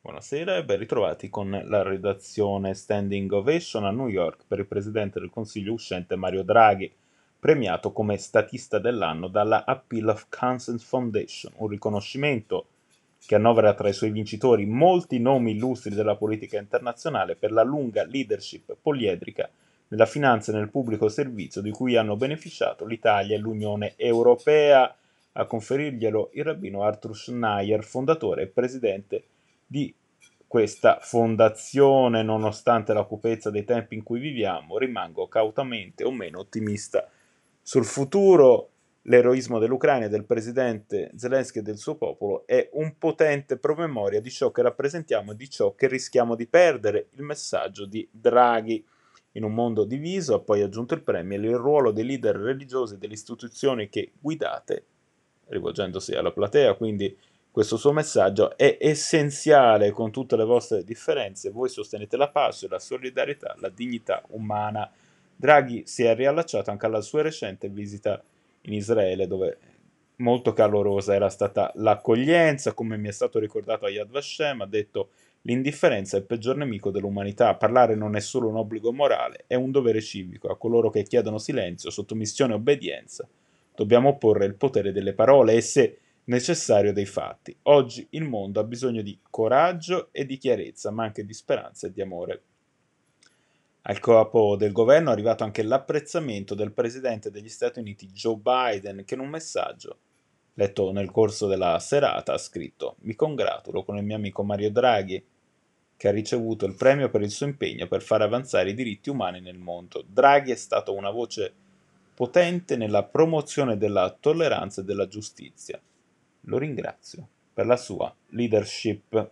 Buonasera e ben ritrovati con la redazione Standing Ovation a New York per il Presidente del Consiglio uscente Mario Draghi, premiato come statista dell'anno dalla Appeal of Consent Foundation, un riconoscimento che annovera tra i suoi vincitori molti nomi illustri della politica internazionale per la lunga leadership poliedrica nella finanza e nel pubblico servizio di cui hanno beneficiato l'Italia e l'Unione Europea. A conferirglielo il rabbino Arthur Schneier, fondatore e presidente di questa fondazione, nonostante la cupezza dei tempi in cui viviamo, rimango cautamente o meno ottimista sul futuro. L'eroismo dell'Ucraina e del presidente Zelensky e del suo popolo è un potente promemoria di ciò che rappresentiamo e di ciò che rischiamo di perdere. Il messaggio di Draghi. In un mondo diviso, ha poi aggiunto il Premier, il ruolo dei leader religiosi delle istituzioni che guidate, rivolgendosi alla platea, quindi questo suo messaggio è essenziale con tutte le vostre differenze. Voi sostenete la pace, la solidarietà, la dignità umana. Draghi si è riallacciato anche alla sua recente visita in Israele, dove molto calorosa era stata l'accoglienza, come mi è stato ricordato a Yad Vashem, ha detto l'indifferenza è il peggior nemico dell'umanità, parlare non è solo un obbligo morale, è un dovere civico, a coloro che chiedono silenzio, sottomissione e obbedienza. Dobbiamo opporre il potere delle parole e se necessario dei fatti. Oggi il mondo ha bisogno di coraggio e di chiarezza, ma anche di speranza e di amore. Al capo del governo è arrivato anche l'apprezzamento del presidente degli Stati Uniti Joe Biden, che in un messaggio letto nel corso della serata ha scritto Mi congratulo con il mio amico Mario Draghi, che ha ricevuto il premio per il suo impegno per fare avanzare i diritti umani nel mondo. Draghi è stato una voce potente nella promozione della tolleranza e della giustizia lo ringrazio per la sua leadership